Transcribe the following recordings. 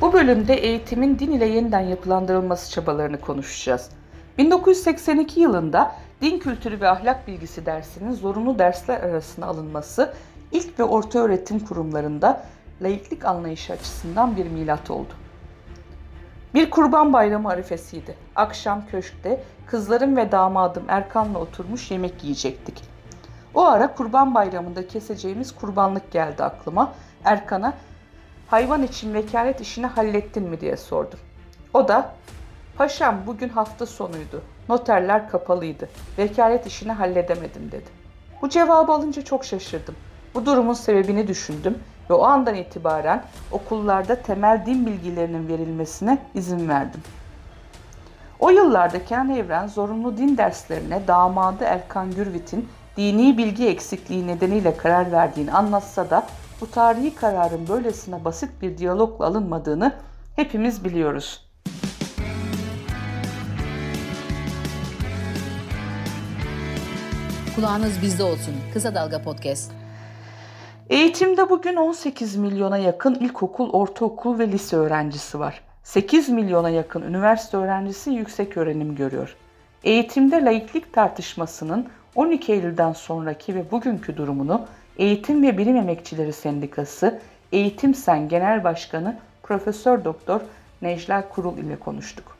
Bu bölümde eğitimin din ile yeniden yapılandırılması çabalarını konuşacağız. 1982 yılında din kültürü ve ahlak bilgisi dersinin zorunlu dersler arasına alınması ilk ve orta öğretim kurumlarında laiklik anlayışı açısından bir milat oldu. Bir kurban bayramı arifesiydi. Akşam köşkte kızlarım ve damadım Erkan'la oturmuş yemek yiyecektik. O ara kurban bayramında keseceğimiz kurbanlık geldi aklıma. Erkan'a hayvan için vekalet işini hallettin mi diye sordum. O da paşam bugün hafta sonuydu. Noterler kapalıydı. Vekalet işini halledemedim dedi. Bu cevabı alınca çok şaşırdım. Bu durumun sebebini düşündüm ve o andan itibaren okullarda temel din bilgilerinin verilmesine izin verdim. O yıllarda Kenan Evren zorunlu din derslerine damadı Erkan Gürvit'in dini bilgi eksikliği nedeniyle karar verdiğini anlatsa da bu tarihi kararın böylesine basit bir diyalogla alınmadığını hepimiz biliyoruz. Kulağınız bizde olsun. Kısa Dalga Podcast. Eğitimde bugün 18 milyona yakın ilkokul, ortaokul ve lise öğrencisi var. 8 milyona yakın üniversite öğrencisi yüksek öğrenim görüyor. Eğitimde laiklik tartışmasının 12 Eylül'den sonraki ve bugünkü durumunu Eğitim ve Bilim Emekçileri Sendikası Eğitim Sen Genel Başkanı Profesör Doktor Necla Kurul ile konuştuk.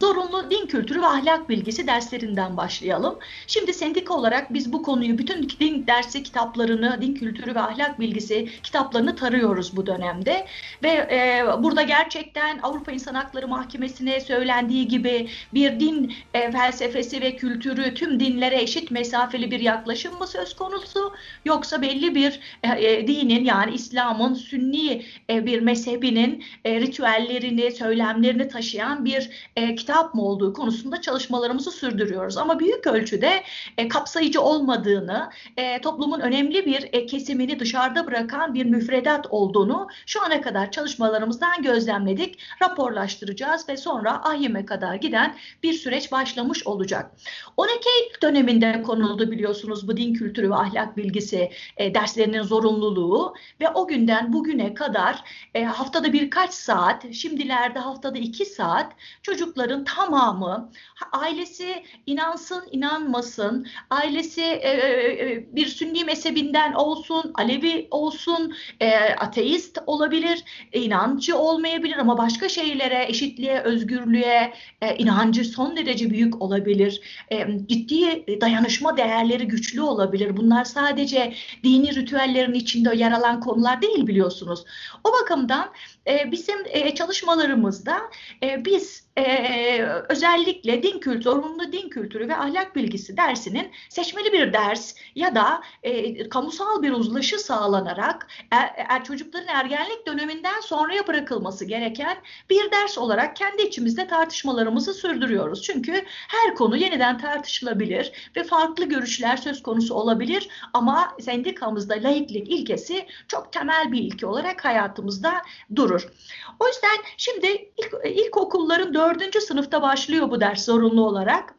Zorunlu din kültürü ve ahlak bilgisi derslerinden başlayalım. Şimdi sendika olarak biz bu konuyu bütün din dersi kitaplarını, din kültürü ve ahlak bilgisi kitaplarını tarıyoruz bu dönemde. Ve e, burada gerçekten Avrupa İnsan Hakları Mahkemesi'ne söylendiği gibi bir din e, felsefesi ve kültürü tüm dinlere eşit mesafeli bir yaklaşım mı söz konusu? Yoksa belli bir e, e, dinin yani İslam'ın sünni e, bir mezhebinin e, ritüellerini, söylemlerini taşıyan bir e, kitap mı olduğu konusunda çalışmalarımızı sürdürüyoruz. Ama büyük ölçüde e, kapsayıcı olmadığını, e, toplumun önemli bir e, kesimini dışarıda bırakan bir müfredat olduğunu şu ana kadar çalışmalarımızdan gözlemledik. Raporlaştıracağız ve sonra AYİM'e kadar giden bir süreç başlamış olacak. 12 Eylül döneminde konuldu biliyorsunuz bu din kültürü ve ahlak bilgisi e, derslerinin zorunluluğu ve o günden bugüne kadar e, haftada birkaç saat, şimdilerde haftada iki saat çocukların çocukların tamamı ailesi inansın inanmasın ailesi e, e, e, bir sünni mezhebinden olsun Alevi olsun e, ateist olabilir e, inancı olmayabilir ama başka şeylere eşitliğe özgürlüğe e, inancı son derece büyük olabilir. E, ciddi dayanışma değerleri güçlü olabilir. Bunlar sadece dini ritüellerin içinde yer alan konular değil biliyorsunuz. O bakımdan e, bizim e, çalışmalarımızda e, biz e, özellikle din kültürü, zorunlu din kültürü ve ahlak bilgisi dersinin seçmeli bir ders ya da kamusal bir uzlaşı sağlanarak er, çocukların ergenlik döneminden sonraya bırakılması gereken bir ders olarak kendi içimizde tartışmalarımızı sürdürüyoruz. Çünkü her konu yeniden tartışılabilir ve farklı görüşler söz konusu olabilir ama sendikamızda laiklik ilkesi çok temel bir ilke olarak hayatımızda durur. O yüzden şimdi ilk, ilkokulların dördüncü sınıfta başlıyor bu ders zorunlu olarak.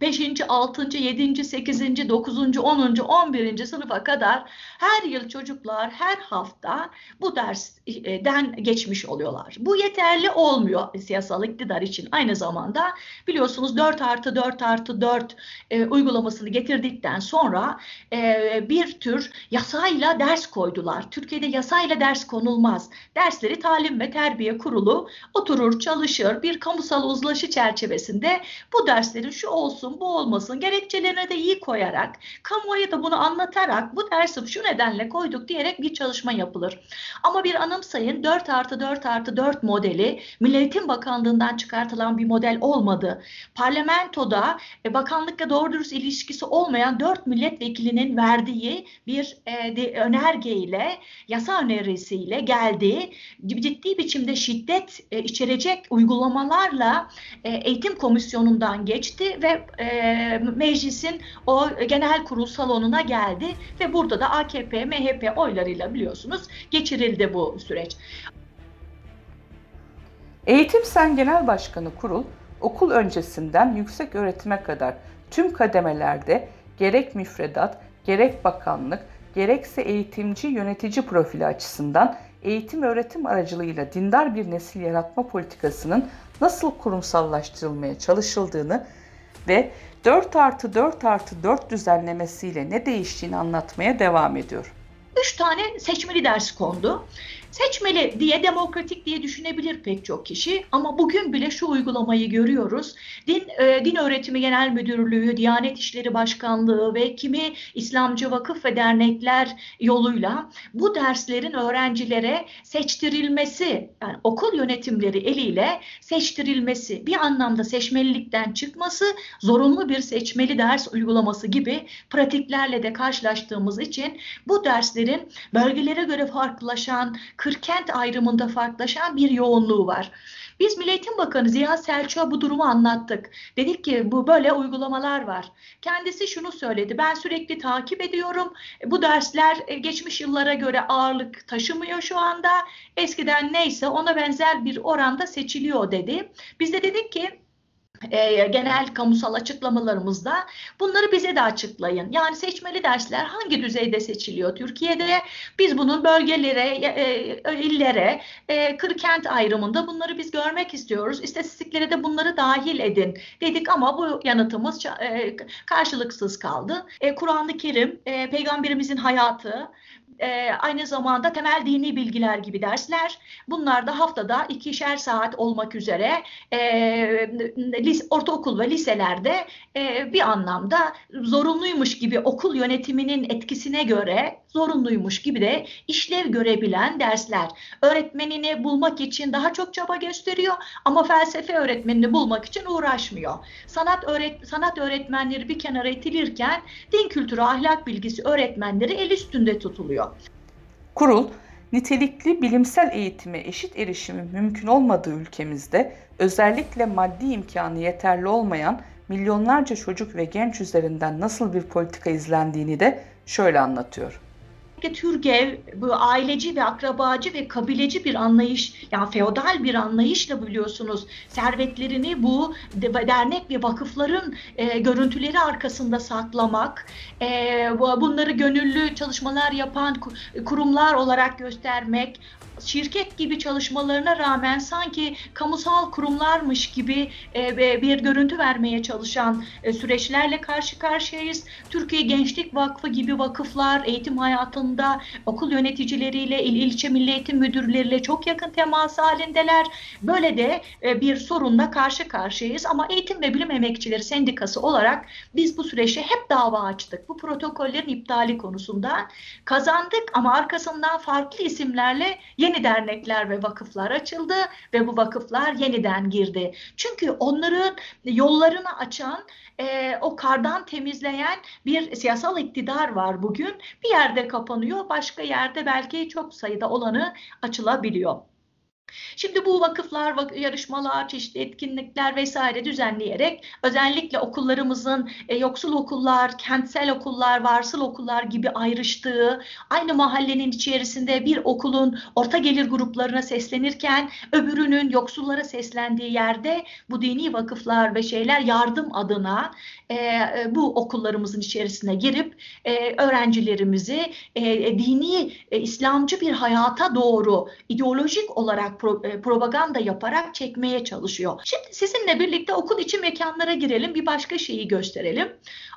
5. 6. 7. 8. 9. 10. 11. sınıfa kadar her yıl çocuklar her hafta bu dersten geçmiş oluyorlar. Bu yeterli olmuyor siyasal iktidar için. Aynı zamanda biliyorsunuz 4 artı 4 artı 4 e, uygulamasını getirdikten sonra e, bir tür yasayla ders koydular. Türkiye'de yasayla ders konulmaz. Dersleri Talim ve Terbiye Kurulu oturur, çalışır, bir kamusal uzlaşı çerçevesinde bu derslerin şu olsun olsun, bu olmasın. Gerekçelerine de iyi koyarak, kamuoya da bunu anlatarak bu dersi şu nedenle koyduk diyerek bir çalışma yapılır. Ama bir anımsayın 4 artı 4 artı 4 modeli Milli Eğitim Bakanlığı'ndan çıkartılan bir model olmadı. Parlamentoda e, bakanlıkla doğru dürüst ilişkisi olmayan 4 milletvekilinin verdiği bir e, de, önergeyle, yasa önerisiyle geldi. Ciddi biçimde şiddet e, içerecek uygulamalarla e, eğitim komisyonundan geçti ve e, meclisin o genel kurul salonuna geldi ve burada da AKP, MHP oylarıyla biliyorsunuz geçirildi bu süreç. Eğitim Sen Genel Başkanı Kurul, okul öncesinden yüksek öğretime kadar tüm kademelerde gerek müfredat, gerek bakanlık, gerekse eğitimci yönetici profili açısından eğitim öğretim aracılığıyla dindar bir nesil yaratma politikasının nasıl kurumsallaştırılmaya çalışıldığını ve 4 artı 4 artı 4 düzenlemesiyle ne değiştiğini anlatmaya devam ediyor. Üç tane seçmeli ders kondu. Seçmeli diye demokratik diye düşünebilir pek çok kişi ama bugün bile şu uygulamayı görüyoruz. Din e, Din Öğretimi Genel Müdürlüğü, Diyanet İşleri Başkanlığı ve kimi İslamcı vakıf ve dernekler yoluyla bu derslerin öğrencilere seçtirilmesi, yani okul yönetimleri eliyle seçtirilmesi, bir anlamda seçmelilikten çıkması, zorunlu bir seçmeli ders uygulaması gibi pratiklerle de karşılaştığımız için bu derslerin bölgelere göre farklılaşan, kırkent ayrımında farklılaşan bir yoğunluğu var. Biz Milli Eğitim Bakanı Ziya Selçuk'a bu durumu anlattık. Dedik ki bu böyle uygulamalar var. Kendisi şunu söyledi. Ben sürekli takip ediyorum. Bu dersler e, geçmiş yıllara göre ağırlık taşımıyor şu anda. Eskiden neyse ona benzer bir oranda seçiliyor dedi. Biz de dedik ki e, genel kamusal açıklamalarımızda bunları bize de açıklayın. Yani seçmeli dersler hangi düzeyde seçiliyor Türkiye'de? Biz bunun bölgelere, e, illere, e, kırkent ayrımında bunları biz görmek istiyoruz. İstatistiklere de bunları dahil edin dedik ama bu yanıtımız e, karşılıksız kaldı. E, Kur'an-ı Kerim, e, Peygamberimizin hayatı, e, aynı zamanda temel dini bilgiler gibi dersler. Bunlar da haftada ikişer saat olmak üzere e, lis, ortaokul ve liselerde e, bir anlamda zorunluymuş gibi okul yönetiminin etkisine göre zorunluymuş gibi de işlev görebilen dersler. Öğretmenini bulmak için daha çok çaba gösteriyor ama felsefe öğretmenini bulmak için uğraşmıyor. Sanat öğret sanat öğretmenleri bir kenara itilirken din kültürü, ahlak bilgisi öğretmenleri el üstünde tutuluyor. Kurul, nitelikli bilimsel eğitime eşit erişimi mümkün olmadığı ülkemizde özellikle maddi imkanı yeterli olmayan milyonlarca çocuk ve genç üzerinden nasıl bir politika izlendiğini de şöyle anlatıyor. Türgev bu aileci ve akrabacı ve kabileci bir anlayış yani feodal bir anlayışla biliyorsunuz servetlerini bu dernek ve vakıfların e, görüntüleri arkasında saklamak e, bunları gönüllü çalışmalar yapan kurumlar olarak göstermek şirket gibi çalışmalarına rağmen sanki kamusal kurumlarmış gibi e, bir görüntü vermeye çalışan e, süreçlerle karşı karşıyayız. Türkiye Gençlik Vakfı gibi vakıflar eğitim hayatında okul yöneticileriyle, il ilçe milli eğitim müdürleriyle çok yakın temas halindeler. Böyle de e, bir sorunla karşı karşıyayız ama Eğitim ve Bilim Emekçileri Sendikası olarak biz bu süreçte hep dava açtık. Bu protokollerin iptali konusunda kazandık ama arkasından farklı isimlerle yeni yeni dernekler ve vakıflar açıldı ve bu vakıflar yeniden girdi. Çünkü onların yollarını açan, e, o kardan temizleyen bir siyasal iktidar var bugün. Bir yerde kapanıyor, başka yerde belki çok sayıda olanı açılabiliyor. Şimdi bu vakıflar, yarışmalar, çeşitli etkinlikler vesaire düzenleyerek özellikle okullarımızın e, yoksul okullar, kentsel okullar, varsıl okullar gibi ayrıştığı, aynı mahallenin içerisinde bir okulun orta gelir gruplarına seslenirken öbürünün yoksullara seslendiği yerde bu dini vakıflar ve şeyler yardım adına e, e bu okullarımızın içerisine girip e, öğrencilerimizi e, dini e, İslamcı bir hayata doğru ideolojik olarak pro, e, propaganda yaparak çekmeye çalışıyor. Şimdi sizinle birlikte okul içi mekanlara girelim, bir başka şeyi gösterelim.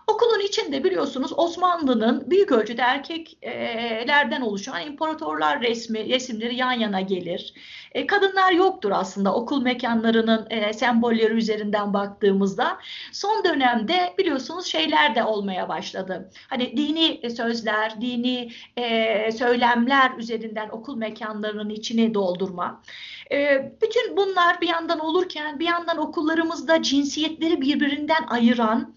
Okulun içinde biliyorsunuz Osmanlı'nın büyük ölçüde erkeklerden oluşan imparatorlar resmi resimleri yan yana gelir. E, kadınlar yoktur aslında okul mekanlarının e, sembolleri üzerinden baktığımızda. Son dönemde biliyorsunuz şeyler de olmaya başladı. Hani dini sözler, dini e, söylemler üzerinden okul mekanlarının içini doldurma. E, bütün bunlar bir yandan olurken bir yandan okullarımızda cinsiyetleri birbirinden ayıran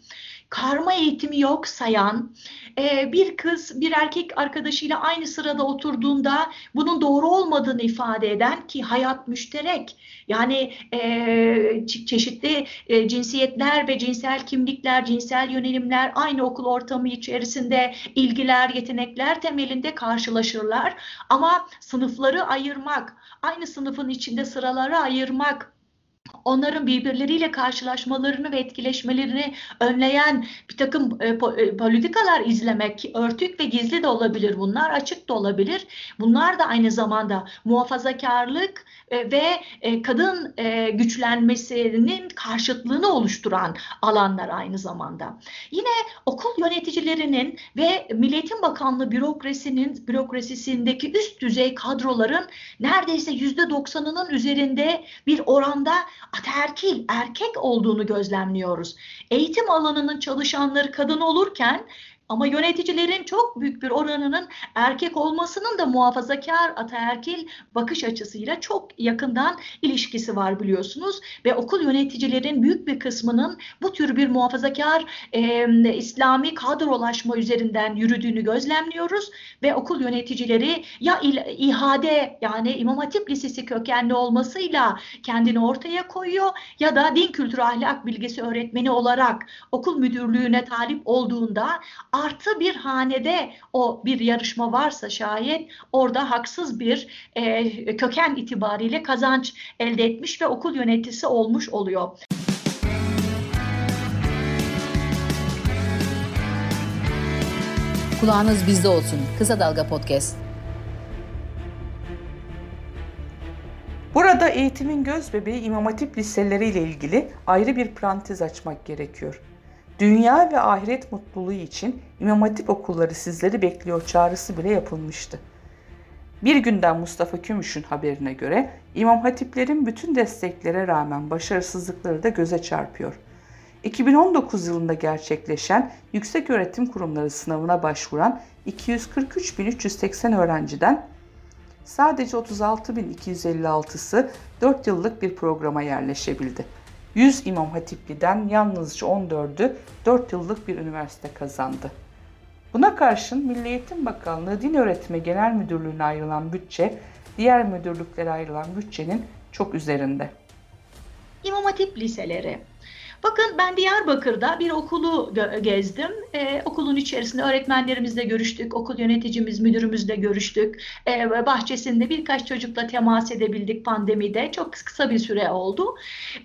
karma eğitimi yok sayan, e, bir kız bir erkek arkadaşıyla aynı sırada oturduğunda bunun doğru olmadığını ifade eden ki hayat müşterek. Yani e, çeşitli e, cinsiyetler ve cinsel kimlikler, cinsel yönelimler aynı okul ortamı içerisinde ilgiler, yetenekler temelinde karşılaşırlar. Ama sınıfları ayırmak, aynı sınıfın içinde sıraları ayırmak, onların birbirleriyle karşılaşmalarını ve etkileşmelerini önleyen bir takım e, e, politikalar izlemek, örtük ve gizli de olabilir bunlar, açık da olabilir. Bunlar da aynı zamanda muhafazakarlık e, ve kadın güçlenmesinin karşıtlığını oluşturan alanlar aynı zamanda. Yine okul yöneticilerinin ve Milliyetin Bakanlığı bürokrasinin bürokrasisindeki üst düzey kadroların neredeyse yüzde doksanının üzerinde bir oranda ataerkil, erkek olduğunu gözlemliyoruz. Eğitim alanının çalışanları kadın olurken ama yöneticilerin çok büyük bir oranının erkek olmasının da muhafazakar ataerkil bakış açısıyla çok yakından ilişkisi var biliyorsunuz. Ve okul yöneticilerin büyük bir kısmının bu tür bir muhafazakar e, İslami kadrolaşma üzerinden yürüdüğünü gözlemliyoruz. Ve okul yöneticileri ya il, ihade yani İmam Hatip Lisesi kökenli olmasıyla kendini ortaya koyuyor ya da din kültürü ahlak bilgisi öğretmeni olarak okul müdürlüğüne talip olduğunda artı bir hanede o bir yarışma varsa şayet orada haksız bir e, köken itibariyle kazanç elde etmiş ve okul yöneticisi olmuş oluyor. Kulağınız bizde olsun. Kısa Dalga Podcast. Burada eğitimin göz bebeği İmam Hatip liseleri ile ilgili ayrı bir parantez açmak gerekiyor. Dünya ve ahiret mutluluğu için İmam Hatip okulları sizleri bekliyor çağrısı bile yapılmıştı. Bir günden Mustafa Kümüş'ün haberine göre İmam Hatiplerin bütün desteklere rağmen başarısızlıkları da göze çarpıyor. 2019 yılında gerçekleşen Yüksek Öğretim Kurumları sınavına başvuran 243.380 öğrenciden sadece 36.256'sı 4 yıllık bir programa yerleşebildi. 100 İmam Hatipli'den yalnızca 14'ü 4 yıllık bir üniversite kazandı. Buna karşın Milli Eğitim Bakanlığı Din Öğretimi Genel Müdürlüğü'ne ayrılan bütçe, diğer müdürlüklere ayrılan bütçenin çok üzerinde. İmam Hatip liseleri Bakın ben Diyarbakır'da bir okulu gezdim. Ee, okulun içerisinde öğretmenlerimizle görüştük, okul yöneticimiz, müdürümüzle görüştük. Ee, bahçesinde birkaç çocukla temas edebildik pandemide. Çok kısa bir süre oldu.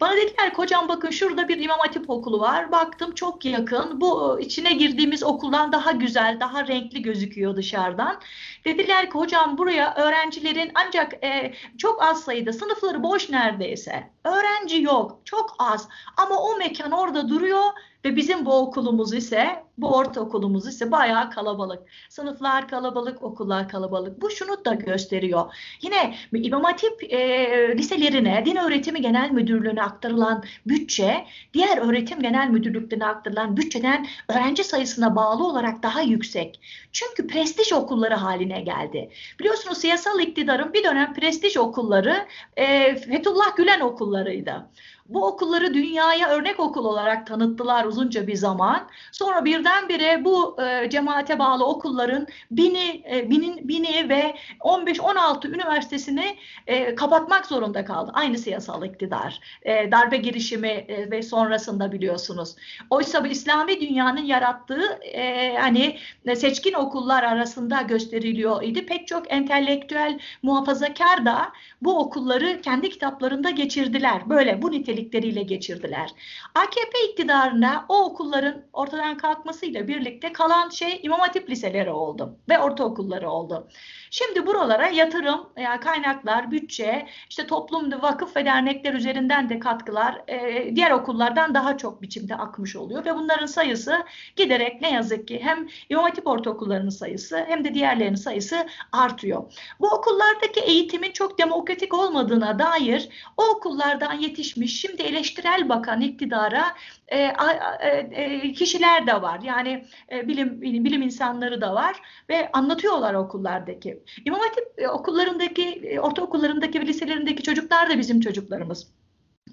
Bana dediler ki hocam bakın şurada bir İmam Hatip okulu var. Baktım çok yakın. Bu içine girdiğimiz okuldan daha güzel, daha renkli gözüküyor dışarıdan. Dediler ki hocam buraya öğrencilerin ancak e, çok az sayıda sınıfları boş neredeyse. Öğrenci yok, çok az ama o mekan orada duruyor ve bizim bu okulumuz ise, bu ortaokulumuz ise bayağı kalabalık. Sınıflar kalabalık, okullar kalabalık. Bu şunu da gösteriyor. Yine İmam Hatip e, liselerine, Din Öğretimi Genel Müdürlüğü'ne aktarılan bütçe, diğer öğretim genel müdürlüklerine aktarılan bütçeden öğrenci sayısına bağlı olarak daha yüksek. Çünkü prestij okulları haline geldi. Biliyorsunuz siyasal iktidarın bir dönem prestij okulları e, Fethullah Gülen okullarıydı. Bu okulları dünyaya örnek okul olarak tanıttılar uzunca bir zaman. Sonra birdenbire bu e, cemaate bağlı okulların bini, e, binin, bini ve 15-16 üniversitesini e, kapatmak zorunda kaldı. Aynı siyasal iktidar. E, darbe girişimi e, ve sonrasında biliyorsunuz. Oysa bu İslami dünyanın yarattığı e, hani seçkin okullar arasında gösteriliyor idi. Pek çok entelektüel muhafazakar da bu okulları kendi kitaplarında geçirdiler. Böyle bu nitelik nitelikleriyle geçirdiler. AKP iktidarına o okulların ortadan kalkmasıyla birlikte kalan şey İmam Hatip liseleri oldu ve ortaokulları oldu. Şimdi buralara yatırım, yani kaynaklar, bütçe, işte toplum, vakıf ve dernekler üzerinden de katkılar e, diğer okullardan daha çok biçimde akmış oluyor ve bunların sayısı giderek ne yazık ki hem İmam Hatip ortaokullarının sayısı hem de diğerlerinin sayısı artıyor. Bu okullardaki eğitimin çok demokratik olmadığına dair o okullardan yetişmiş şimdi eleştirel bakan iktidara e, e, e, kişiler de var. Yani e, bilim, bilim insanları da var ve anlatıyorlar okullardaki. İmam Hatip e, okullarındaki, e, ortaokullarındaki ve liselerindeki çocuklar da bizim çocuklarımız.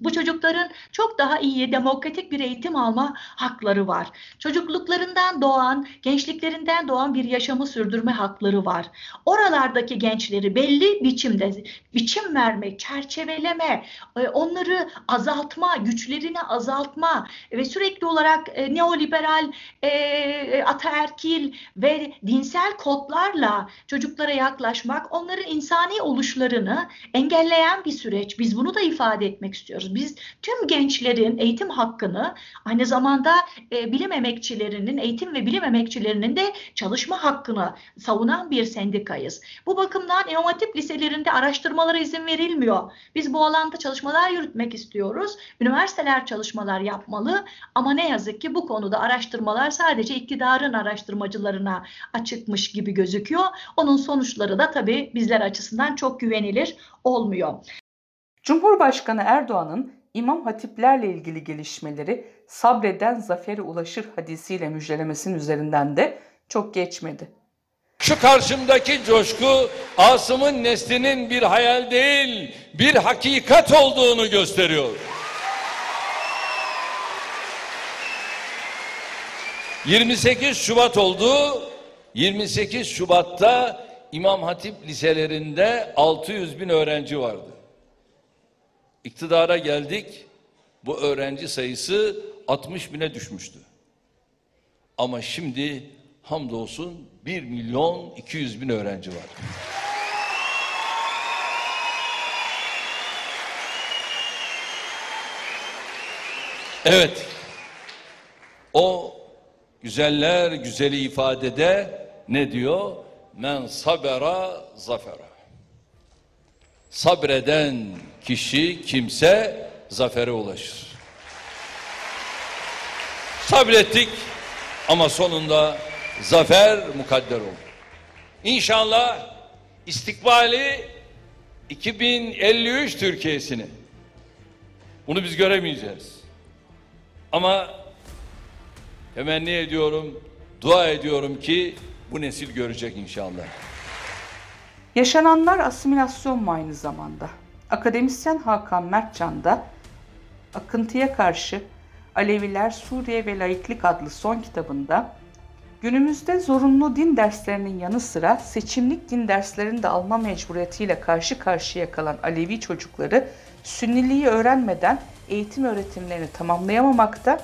Bu çocukların çok daha iyi demokratik bir eğitim alma hakları var. Çocukluklarından doğan, gençliklerinden doğan bir yaşamı sürdürme hakları var. Oralardaki gençleri belli biçimde biçim vermek, çerçeveleme, e, onları azaltma, güçlerini azaltma ve sürekli olarak e, neoliberal, e, ataerkil ve dinsel kodlarla çocuklara yaklaşmak, onların insani oluşlarını engelleyen bir süreç. Biz bunu da ifade etmek istiyoruz istiyoruz. Biz tüm gençlerin eğitim hakkını aynı zamanda e, bilim emekçilerinin, eğitim ve bilim emekçilerinin de çalışma hakkını savunan bir sendikayız. Bu bakımdan Hatip liselerinde araştırmalara izin verilmiyor. Biz bu alanda çalışmalar yürütmek istiyoruz. Üniversiteler çalışmalar yapmalı ama ne yazık ki bu konuda araştırmalar sadece iktidarın araştırmacılarına açıkmış gibi gözüküyor. Onun sonuçları da tabii bizler açısından çok güvenilir olmuyor. Cumhurbaşkanı Erdoğan'ın İmam Hatiplerle ilgili gelişmeleri sabreden zafere ulaşır hadisiyle müjdelemesinin üzerinden de çok geçmedi. Şu karşımdaki coşku Asım'ın neslinin bir hayal değil, bir hakikat olduğunu gösteriyor. 28 Şubat oldu. 28 Şubat'ta İmam Hatip liselerinde 600 bin öğrenci vardı. İktidara geldik. Bu öğrenci sayısı 60 bine düşmüştü. Ama şimdi hamdolsun 1 milyon 200 bin öğrenci var. Evet. O güzeller güzeli ifadede ne diyor? Men sabera zafera. Sabreden kişi kimse zafere ulaşır. Sabrettik ama sonunda zafer mukadder oldu. İnşallah istikbali 2053 Türkiye'sini bunu biz göremeyeceğiz. Ama temenni ediyorum, dua ediyorum ki bu nesil görecek inşallah. Yaşananlar asimilasyon mu aynı zamanda? Akademisyen Hakan Mertcan da akıntıya karşı Aleviler Suriye ve Laiklik adlı son kitabında günümüzde zorunlu din derslerinin yanı sıra seçimlik din derslerini de alma mecburiyetiyle karşı karşıya kalan Alevi çocukları Sünniliği öğrenmeden eğitim öğretimlerini tamamlayamamakta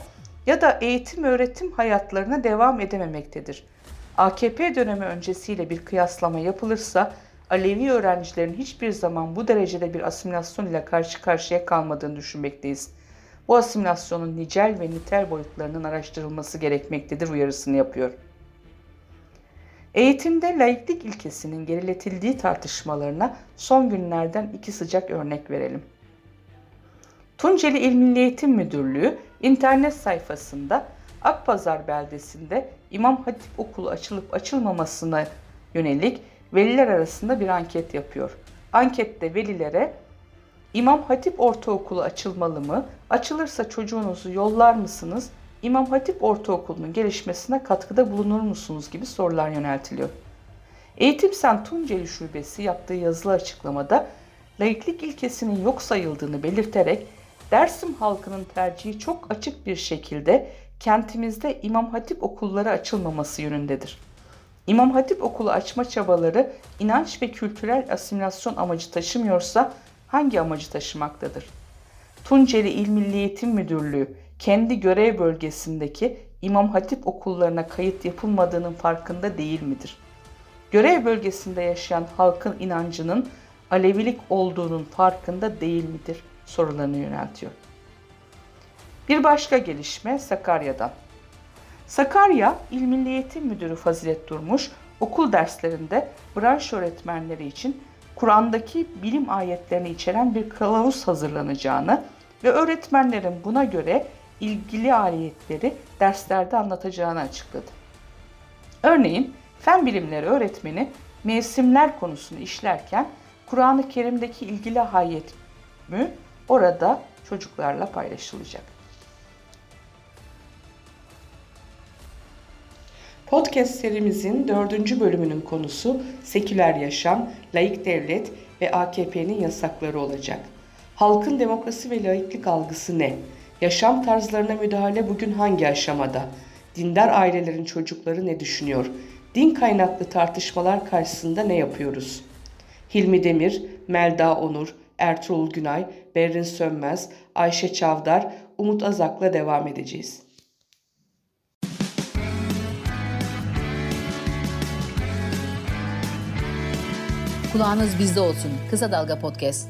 ya da eğitim öğretim hayatlarına devam edememektedir. AKP dönemi öncesiyle bir kıyaslama yapılırsa Alevi öğrencilerin hiçbir zaman bu derecede bir asimilasyon ile karşı karşıya kalmadığını düşünmekteyiz. Bu asimilasyonun nicel ve nitel boyutlarının araştırılması gerekmektedir uyarısını yapıyor. Eğitimde laiklik ilkesinin geriletildiği tartışmalarına son günlerden iki sıcak örnek verelim. Tunceli İl Milli Eğitim Müdürlüğü internet sayfasında Akpazar beldesinde İmam Hatip Okulu açılıp açılmamasına yönelik veliler arasında bir anket yapıyor. Ankette velilere İmam Hatip Ortaokulu açılmalı mı? Açılırsa çocuğunuzu yollar mısınız? İmam Hatip Ortaokulu'nun gelişmesine katkıda bulunur musunuz gibi sorular yöneltiliyor. Eğitim Sen Tunceli Şubesi yaptığı yazılı açıklamada laiklik ilkesinin yok sayıldığını belirterek Dersim halkının tercihi çok açık bir şekilde kentimizde İmam Hatip okulları açılmaması yönündedir. İmam Hatip okulu açma çabaları inanç ve kültürel asimilasyon amacı taşımıyorsa hangi amacı taşımaktadır? Tunceli İl Milli Eğitim Müdürlüğü kendi görev bölgesindeki İmam Hatip okullarına kayıt yapılmadığının farkında değil midir? Görev bölgesinde yaşayan halkın inancının Alevilik olduğunun farkında değil midir? sorularını yöneltiyor. Bir başka gelişme Sakarya'dan. Sakarya İl Milli Eğitim Müdürü Fazilet Durmuş, okul derslerinde branş öğretmenleri için Kur'an'daki bilim ayetlerini içeren bir kılavuz hazırlanacağını ve öğretmenlerin buna göre ilgili ayetleri derslerde anlatacağını açıkladı. Örneğin fen bilimleri öğretmeni mevsimler konusunu işlerken Kur'an-ı Kerim'deki ilgili ayet mü orada çocuklarla paylaşılacak. Podcast serimizin dördüncü bölümünün konusu seküler yaşam, laik devlet ve AKP'nin yasakları olacak. Halkın demokrasi ve laiklik algısı ne? Yaşam tarzlarına müdahale bugün hangi aşamada? Dindar ailelerin çocukları ne düşünüyor? Din kaynaklı tartışmalar karşısında ne yapıyoruz? Hilmi Demir, Melda Onur, Ertuğrul Günay, Berrin Sönmez, Ayşe Çavdar, Umut Azak'la devam edeceğiz. Kulağınız bizde olsun. Kısa Dalga Podcast.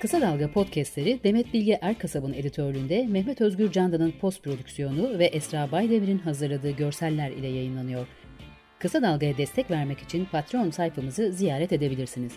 Kısa Dalga podcastleri Demet Bilge Erkasab'ın editörlüğünde Mehmet Özgür Candan'ın post prodüksiyonu ve Esra Baydemir'in hazırladığı görseller ile yayınlanıyor. Kısa Dalga'ya destek vermek için Patreon sayfamızı ziyaret edebilirsiniz.